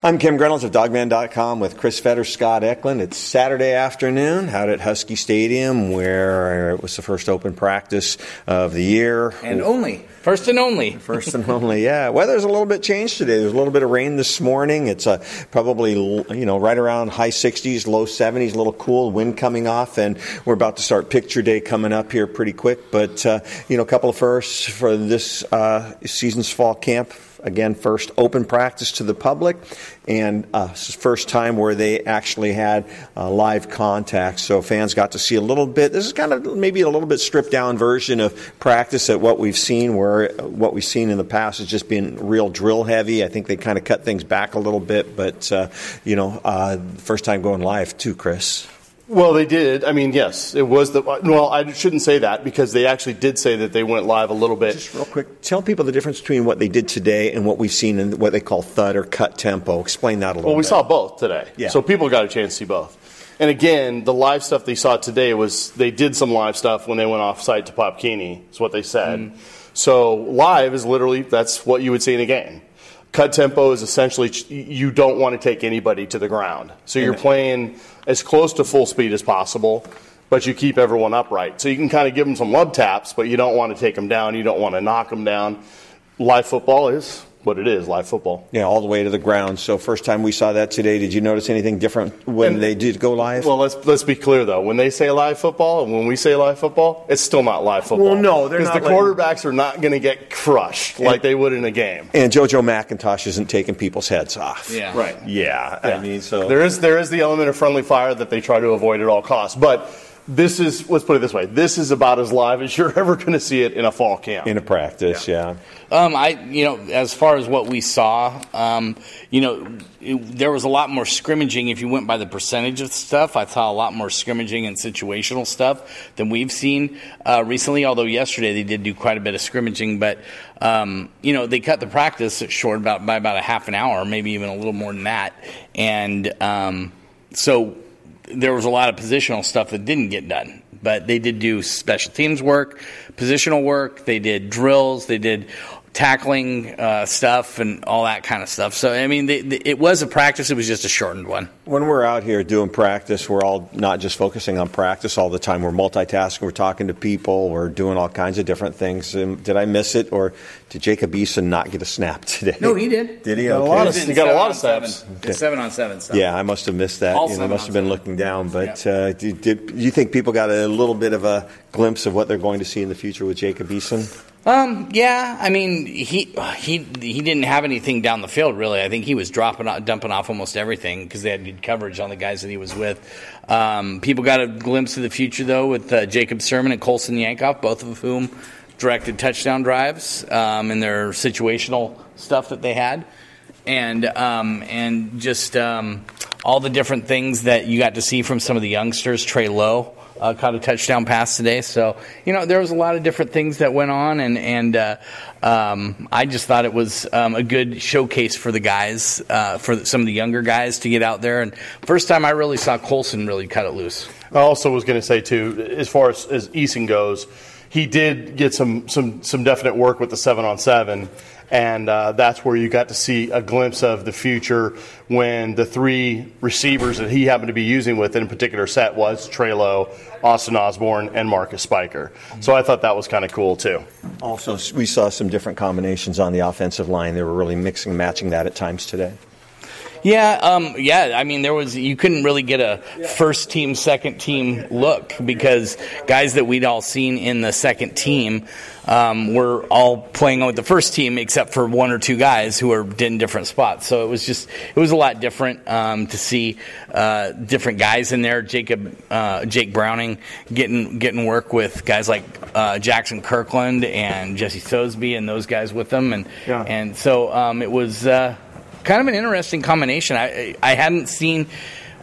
I'm Kim Grinolds of Dawgman.com with Chris Fetter, Scott Eklund. It's Saturday afternoon out at Husky Stadium where it was the first open practice of the year. And only. First and only. First and only, yeah. Weather's a little bit changed today. There's a little bit of rain this morning. It's uh, probably, you know, right around high 60s, low 70s, a little cool, wind coming off, and we're about to start picture day coming up here pretty quick. But, uh, you know, a couple of firsts for this uh, season's fall camp again, first open practice to the public, and uh, first time where they actually had uh, live contact. So fans got to see a little bit. This is kind of maybe a little bit stripped down version of practice at what we've seen, where what we've seen in the past has just been real drill heavy. I think they kind of cut things back a little bit, but uh, you know, uh, first time going live too, Chris. Well, they did. I mean, yes, it was the. Well, I shouldn't say that because they actually did say that they went live a little bit. Just real quick, tell people the difference between what they did today and what we've seen in what they call thud or cut tempo. Explain that a little. Bit. Well, we bit. saw both today, yeah. so people got a chance to see both. And again, the live stuff they saw today was they did some live stuff when they went off site to Popkini. Is what they said. Mm. So live is literally that's what you would see in a game. Cut tempo is essentially you don't want to take anybody to the ground. So you're playing as close to full speed as possible, but you keep everyone upright. So you can kind of give them some love taps, but you don't want to take them down. You don't want to knock them down. Live football is what it is, live football. Yeah, all the way to the ground. So first time we saw that today, did you notice anything different when and, they did go live? Well, let's let's be clear though. When they say live football and when we say live football, it's still not live football. Well, no, they're not. Because the letting... quarterbacks are not going to get crushed and, like they would in a game. And JoJo McIntosh isn't taking people's heads off. Yeah, right. Yeah, yeah. I mean, so there is there is the element of friendly fire that they try to avoid at all costs, but this is let's put it this way this is about as live as you're ever going to see it in a fall camp. In a practice yeah, yeah. Um, i you know as far as what we saw um, you know it, there was a lot more scrimmaging if you went by the percentage of stuff. I saw a lot more scrimmaging and situational stuff than we've seen uh, recently although yesterday they did do quite a bit of scrimmaging but um, you know they cut the practice short about by about a half an hour maybe even a little more than that. And um, so there was a lot of positional stuff that didn't get done, but they did do special teams work, positional work. They did drills. They did tackling uh, stuff and all that kind of stuff. So, I mean, they, they, it was a practice, it was just a shortened one. When we're out here doing practice, we're all not just focusing on practice all the time. We're multitasking, we're talking to people, we're doing all kinds of different things. Um, did I miss it, or did Jacob Eason not get a snap today? No, he did. Did he? Got okay. a lot of, he got a lot of snaps. Okay. Seven on seven stuff. Yeah, I must have missed that. All you know, I must have been seven. looking down. But yeah. uh, did, did, do you think people got a little bit of a glimpse of what they're going to see in the future with Jacob Eason? Um, yeah, I mean, he he he didn't have anything down the field really. I think he was dropping dumping off almost everything because they had good coverage on the guys that he was with. Um, people got a glimpse of the future though with uh, Jacob Sirmon and Colson Yankoff, both of whom directed touchdown drives um, in their situational stuff that they had, and um, and just um, all the different things that you got to see from some of the youngsters. Trey Lowe uh, caught a touchdown pass today. So you know there was a lot of different things that went on, and and uh, um, I just thought it was um, a good showcase for the guys, uh, for some of the younger guys to get out there. And first time I really saw Colson really cut it loose. I also was going to say too, as far as, as Eason goes, he did get some some some definite work with the seven on seven and uh, that's where you got to see a glimpse of the future when the three receivers that he happened to be using with in a particular set was Trey Austin Osborne, and Marquis Spiker. So I thought that was kind of cool too. Also, we saw some different combinations on the offensive line. They were really mixing, matching that at times today. Yeah, um, yeah. I mean, there was you couldn't really get a first team, second team look because guys that we'd all seen in the second team um, were all playing with the first team except for one or two guys who were in different spots. So it was just it was a lot different um, to see uh, different guys in there. Jacob uh, Jake Browning getting getting work with guys like uh, Jaxson Kirkland and Jesse Sosebee and those guys with them, and yeah. and so um, it was uh, kind of an interesting combination. I I hadn't seen.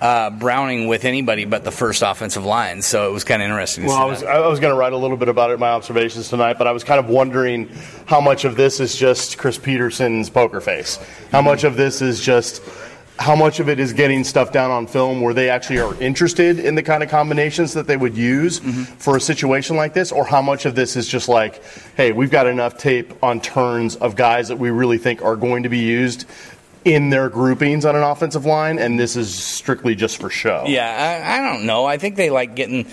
Uh, Browning with anybody but the first offensive line, so it was kind of interesting. well, I was, I was going to write a little bit about it in my observations tonight, but I was kind of wondering how much of this is just Chris Petersen's poker face, how much of this is just how much of it is getting stuff down on film where they actually are interested in the kind of combinations that they would use mm-hmm. for a situation like this, or how much of this is just like, hey, we've got enough tape on turns of guys that we really think are going to be used in their groupings on an offensive line, and this is strictly just for show. Yeah, I, I don't know. I think they like getting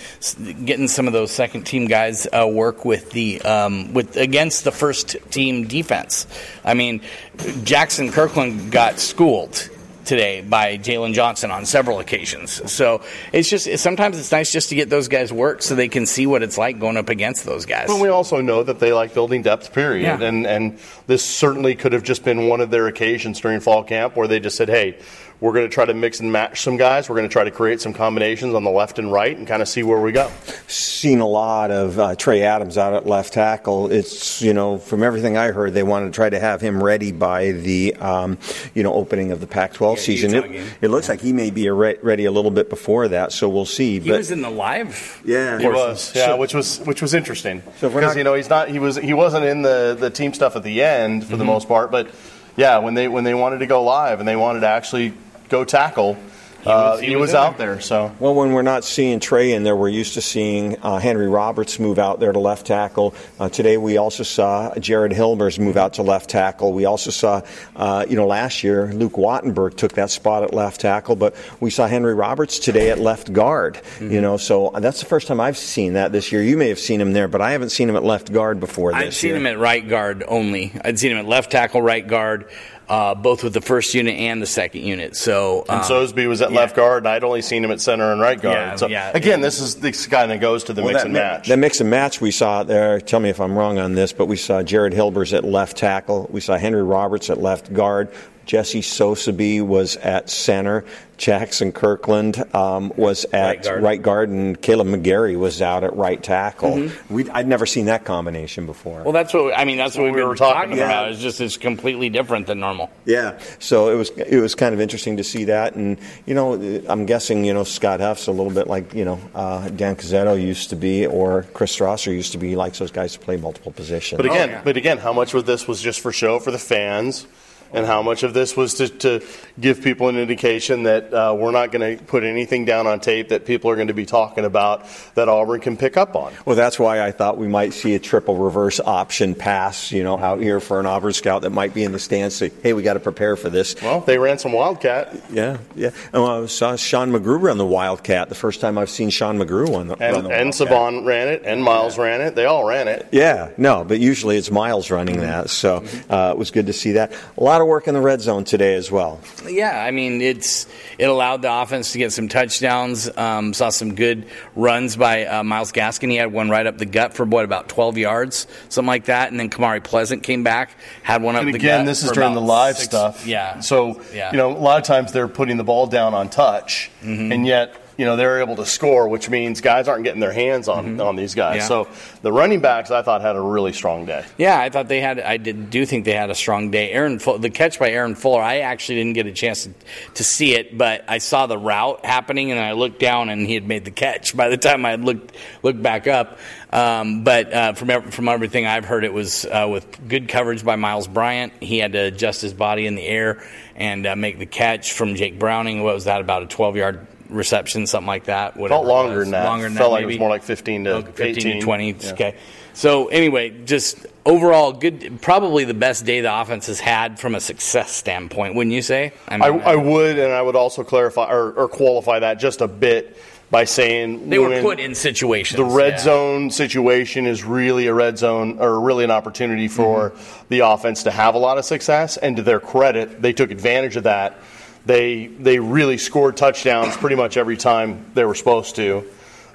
getting some of those second team guys uh, work with the um, with against the first team defense. I mean, Jaxson Kirkland got schooled today by Jalen Johnson on several occasions. So it's just sometimes it's nice just to get those guys work so they can see what it's like going up against those guys. But we also know that they like building depth, period. Yeah. And and this certainly could have just been one of their occasions during fall camp where they just said, hey. We're going to try to mix and match some guys. We're going to try to create some combinations on the left and right and kind of see where we go. Seen a lot of uh, Trey Adams out at left tackle. It's you know from everything I heard, they want to try to have him ready by the um, you know opening of the Pac-12 season. It, it looks like he may be a re- ready a little bit before that, so we'll see. he but was in the live. yeah, He was, yeah, So- which was which was interesting So because not- you know he's not he was he wasn't in the, the team stuff at the end for the Mm-hmm. most part, but yeah, when they when they wanted to go live and they wanted to actually go tackle, he was- was, he he was was in out there. So Well, when we're not seeing Trey in there, we're used to seeing uh, Henry Roberts move out there to left tackle. Uh, today, we also saw Jared Hilbers move out to left tackle. We also saw, uh, you know, last year Luke Wattenberg took that spot at left tackle, but we saw Henry Roberts today at left guard. You know, so that's the first time I've seen that this year. You may have seen him there, but I haven't seen him at left guard before this I've seen year. him at right guard only. I'd seen him at left tackle, right guard, uh, both with the first unit and the second unit. So, and um, Sosebee was at yeah. left guard, and I'd only seen him at center and right guard. Yeah, so yeah. again, this is this kind of goes to the mix that, and mi- match. that mix and match we saw there, tell me if I'm wrong on this, but we saw Jared Hilbers at left tackle. We saw Henry Roberts at left guard. Jesse Sosebee was at center. Jaxson Kirkland um, was at Right right guard. guard. and Kaleb McGary was out at right tackle. we I'd never seen that combination before. Well, that's what I mean. That's what, what we we were were talking, talking about. about. It's just it's completely different than normal. Yeah, so it was it was kind of interesting to see that, and you know, I'm guessing you know Scott Huff's a little bit like you know uh, Dan Cozzetto used to be, or Chris Strausser used to be. He likes those guys to play multiple positions. But again, Oh, yeah. but again, how much of this was just for show for the fans, and how much of this was to, to give people an indication that uh, we're not going to put anything down on tape that people are going to be talking about that Auburn can pick up on. Well, that's why I thought we might see a triple reverse option pass, you know, out here for an Auburn scout that might be in the stands. Say, hey, we got to prepare for this. Well, they ran some Wildcat, Yeah, yeah. And I saw Sean McGrew run the Wildcat. The first time I've seen Sean McGrew on the run and, the and. Salvon ran it, and Myles ran it. They all ran it. Yeah, no, but usually it's Myles running that, so uh, it was good to see that. A lot of work in the red zone today as well. Yeah, I mean it's it allowed the offense to get some touchdowns. Um, saw some good runs by uh, Myles Gaskin. He had one right up the gut for what about 12 yards, something like that. And then Kamari Pleasant came back, had one up And the again, gut this is during the live six- stuff. Yeah. So, Yeah. you know, a lot of times they're putting the ball down on touch, Mm-hmm. and yet, you know, they're able to score, which means guys aren't getting their hands on, on these guys. Mm-hmm. Yeah. So the running backs, I thought, had a really strong day. Yeah, I thought they had. I did do think they had a strong day. Aaron, the catch by Aaron Fuller, I actually didn't get a chance to, to see it, but I saw the route happening, and I looked down, and he had made the catch. By the time I looked looked back up, um, but uh, from from everything I've heard, it was uh, with good coverage by Myles Bryant. He had to adjust his body in the air and uh, make the catch from Jake Browning. What was that? About a twelve yard reception, something like that. Whatever Felt longer than that. Longer than Felt that, like it was more like 15 to Okay, 15 18. to 20. Yeah. Okay. So anyway, just overall good. Probably the best day the offense has had from a success standpoint, wouldn't you say? I, mean, I would, and I would also clarify or, or qualify that just a bit by saying they were put in situations. The red yeah. zone situation is really a red zone or really an opportunity for Mm-hmm. the offense to have a lot of success. And to their credit, they took advantage of that. They they really scored touchdowns pretty much every time they were supposed to.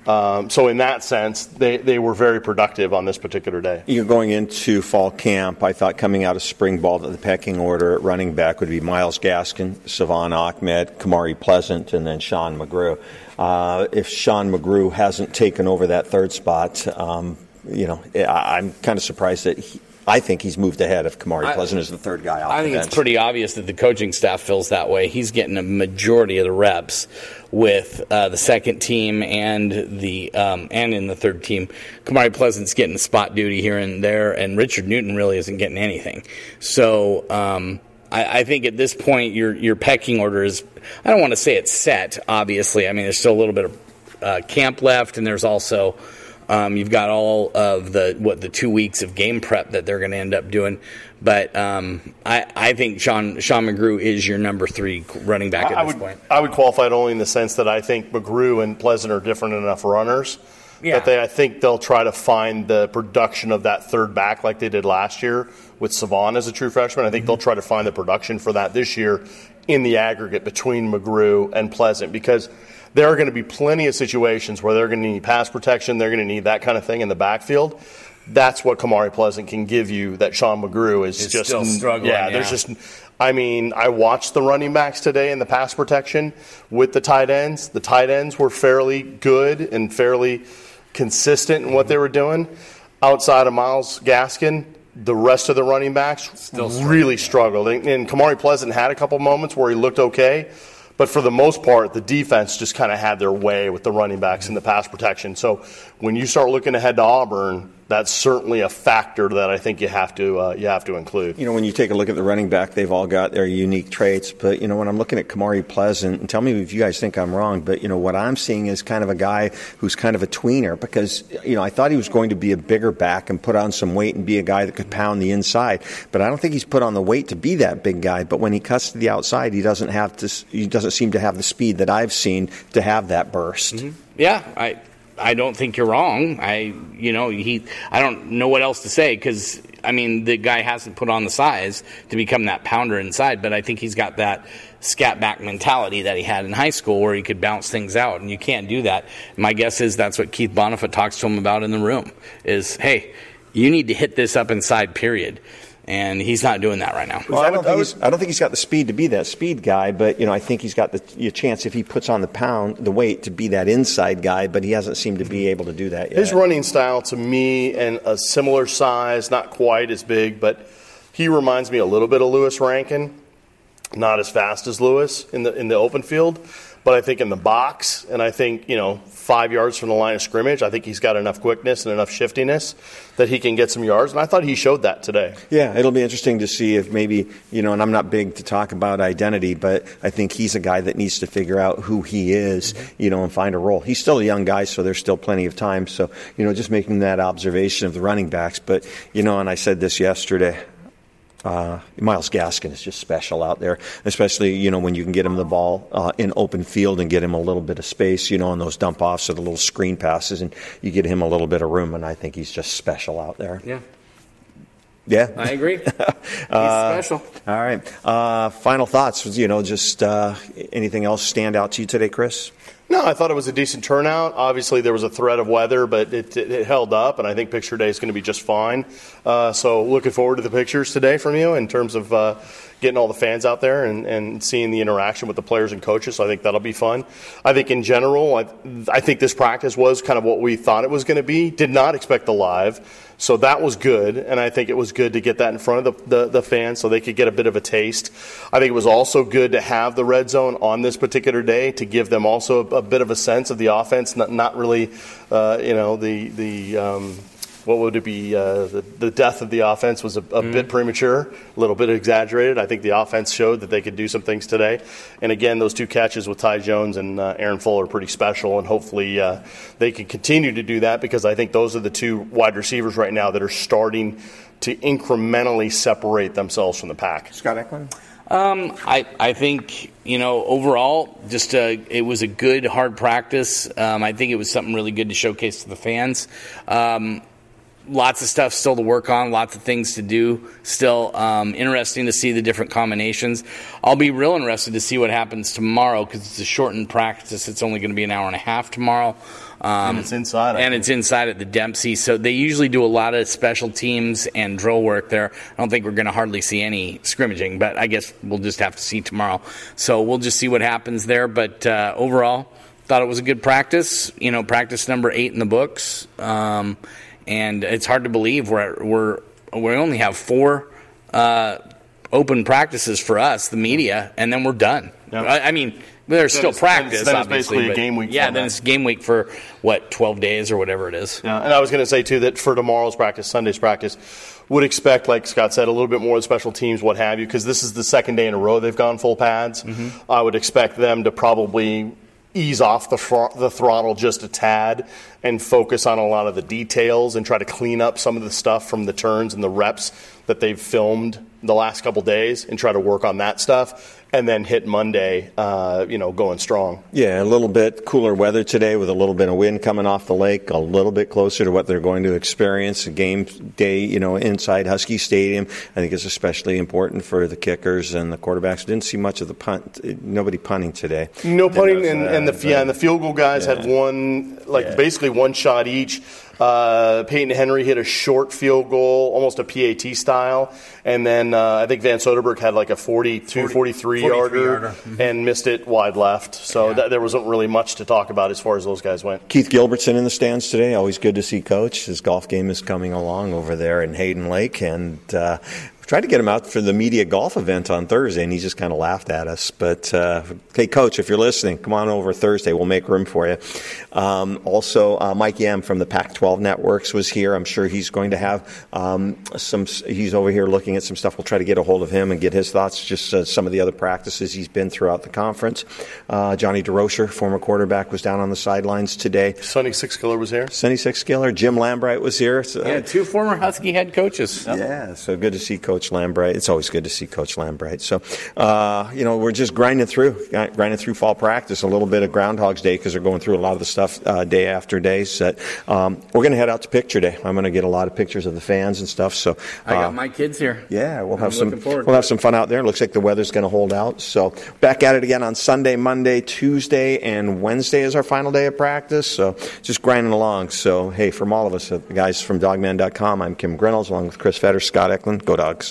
Um, so in that sense, they, they were very productive on this particular day. You're going into fall camp. I thought coming out of spring ball that the pecking order at running back would be Myles Gaskin, Salvon Ahmed, Kamari Pleasant, and then Sean McGrew. Uh, if Sean McGrew hasn't taken over that third spot, um, you know, I'm kind of surprised that he, I think he's moved ahead of Kamari I- Pleasant as the third guy off the case. I think bench. it's pretty obvious that the coaching staff feels that way. He's getting a majority of the reps with uh, the second team and the um, and in the third team. Kamari Pleasant's getting spot duty here and there, and Richard Newton really isn't getting anything. So. Um, I, I think at this point your your pecking order is I don't want to say it's set. Obviously, I mean there's still a little bit of uh, camp left, and there's also Um, you've got all of the what the two weeks of game prep that they're going to end up doing. But um, I, I think Sean Sean McGrew is your number three running back at I this would, point. I would qualify it only in the sense that I think McGrew and Pleasant are different enough runners. Yeah. That they, I think they'll try to find the production of that third back like they did last year with Salvon as a true freshman. I think they'll try to find the production for that this year in the aggregate between McGrew and Pleasant because there are going to be plenty of situations where they're going to need pass protection, they're going to need that kind of thing in the backfield. That's what Kamari Pleasant can give you. That Sean McGrew is just still struggling, Yeah, there's just I mean, I watched the running backs today in the pass protection with the tight ends. The tight ends were fairly good and fairly consistent in what mm-hmm. they were doing. Outside of Myles Gaskin, the rest of the running backs Still really struggled. And, and Kamari Pleasant had a couple moments where he looked okay, but for the most part, the defense just kind of had their way with the running backs and the pass protection. So when you start looking ahead to Auburn, that's certainly a factor that I think you have to uh, you have to include. You know, when you take a look at the running back, they've all got their unique traits. But, you know, when I'm looking at Kamari Pleasant, and tell me if you guys think I'm wrong, but, you know, what I'm seeing is kind of a guy who's kind of a tweener because, you know, I thought he was going to be a bigger back and put on some weight and be a guy that could pound the inside. But I don't think he's put on the weight to be that big guy. But when he cuts to the outside, he doesn't have to. he doesn't seem to have the speed that I've seen to have that burst. Yeah, I I don't think you're wrong. I you know he I don't know what else to say because I mean the guy hasn't put on the size to become that pounder inside, but I think he's got that scat back mentality that he had in high school where he could bounce things out, and you can't do that. My guess is that's what Keith Bhonapha talks to him about in the room is hey, you need to hit this up inside. Period. And he's not doing that right now. Well, I don't, think he's, I don't think he's got the speed to be that speed guy, but you know I think he's got the the chance if he puts on the pound, the weight to be that inside guy. But he hasn't seemed to be able to do that yet. His running style to me and a similar size, not quite as big, but he reminds me a little bit of Louis Rankin. Not as fast as Louis in the in the open field, but I think in the box, and I think you know five yards from the line of scrimmage, I think he's got enough quickness and enough shiftiness that he can get some yards, and I thought he showed that today. Yeah, it'll be interesting to see if maybe, you know, and I'm not big to talk about identity, but I think he's a guy that needs to figure out who he is, you know, and find a role. He's still a young guy, so there's still plenty of time. So, you know, just making that observation of the running backs. But, you know, and I said this yesterday. Uh, Myles Gaskin is just special out there, especially you know when you can get him the ball uh, in open field and get him a little bit of space, you know, on those dump offs or the little screen passes, and you get him a little bit of room, and I think he's just special out there. Yeah, Yeah, I agree. he's special. all right. Uh, final thoughts. You know, just uh, anything else stand out to you today, Chris? No, I thought it was a decent turnout. Obviously, there was a threat of weather, but it, it, it held up, and I think picture day is going to be just fine. Uh, so, looking forward to the pictures today from you in terms of uh, getting all the fans out there and, and seeing the interaction with the players and coaches. So, I think that'll be fun. I think in general, I, I think this practice was kind of what we thought it was going to be. Did not expect the live. So that was good, and I think it was good to get that in front of the, the, the fans so they could get a bit of a taste. I think it was also good to have the red zone on this particular day to give them also a, a bit of a sense of the offense, not, not really, uh, you know, the, the um, what would it be? Uh, the, the death of the offense was a, a bit premature, a little bit exaggerated. I think the offense showed that they could do some things today. And again, those two catches with Ty Jones and uh, Aaron Fuller are pretty special, and hopefully uh, they can continue to do that because I think those are the two wide receivers right now that are starting to incrementally separate themselves from the pack. Scott Eklund. Um, I, I think you know overall, just a, it was a good hard practice. Um, I think it was something really good to showcase to the fans. Um, lots of stuff still to work on, lots of things to do. Still um, interesting to see the different combinations. I'll be real interested to see what happens tomorrow because it's a shortened practice. It's only going to be an hour and a half tomorrow. Um, And it's inside, I And think. it's inside at the Dempsey. So they usually do a lot of special teams and drill work there. I don't think we're going to hardly see any scrimmaging, but I guess we'll just have to see tomorrow. So we'll just see what happens there. But uh, overall, thought it was a good practice. You know, practice number eight in the books. Um, and it's hard to believe we're we're we only have four uh, open practices for us, the media, and then we're done. Yeah. I, I mean, there's still practice. then it's basically a game week Yeah, format. then it's game week for what 12 days or whatever it is. Yeah, and I was going to say too that for tomorrow's practice, Sunday's practice, would expect, like Scott said, a little bit more of special teams, what have you, because this is the second day in a row they've gone full pads. I would expect them to probably ease off the, fr- the throttle just a tad and focus on a lot of the details and try to clean up some of the stuff from the turns and the reps that they've filmed the last couple days and try to work on that stuff and then hit Monday, uh, you know, going strong. Yeah, a little bit cooler weather today with a little bit of wind coming off the lake, a little bit closer to what they're going to experience a game day, you know, inside Husky Stadium. I think it's especially important for the kickers and the quarterbacks. Didn't see much of the punt, nobody punting today. No punting, and, and, the yeah, and the field goal guys yeah. had one, like yeah. basically one shot each. Uh, Peyton Henry hit a short field goal, almost a PAT style. And then uh, I think Van Soderberg had like a 42, 40, 43, 43 yarder, yarder. Mm-hmm. and missed it wide left. So yeah. th- there wasn't really much to talk about as far as those guys went. Keith Gilbertson in the stands today. Always good to see Coach. His golf game is coming along over there in Hayden Lake. And uh, tried to get him out for the media golf event on Thursday, and he just kind of laughed at us. But uh, hey, coach, if you're listening, come on over Thursday. We'll make room for you. Um, also, uh, Mike Yam from the Pac-12 Networks was here. I'm sure he's going to have um, some. He's over here looking at some stuff. We'll try to get a hold of him and get his thoughts. Just uh, some of the other practices he's been throughout the conference. Uh, Johnny DeRocher, former quarterback, was down on the sidelines today. Sonny Sixkiller was here. Sonny Sixkiller. Jim Lambright was here. So, yeah, two former Husky head coaches. Yeah, so good to see Coach. Coach Lambright. It's always good to see Coach Lambright. So, uh, you know, we're just grinding through, grinding through fall practice. A little bit of Groundhog's Day because they're going through a lot of the stuff uh, day after day. So, um, we're going to head out to picture day. I'm going to get a lot of pictures of the fans and stuff. So, I got uh, my kids here. Yeah, we'll have I'm some. We'll have some fun out there. It looks like the weather's going to hold out. So, back at it again on Sunday, Monday, Tuesday, and Wednesday is our final day of practice. So, just grinding along. So, hey, from all of us, uh, guys from Dawgman.com, I'm Kim Grinolds along with Chris Fetter, Scott Eklund. Go Dogs.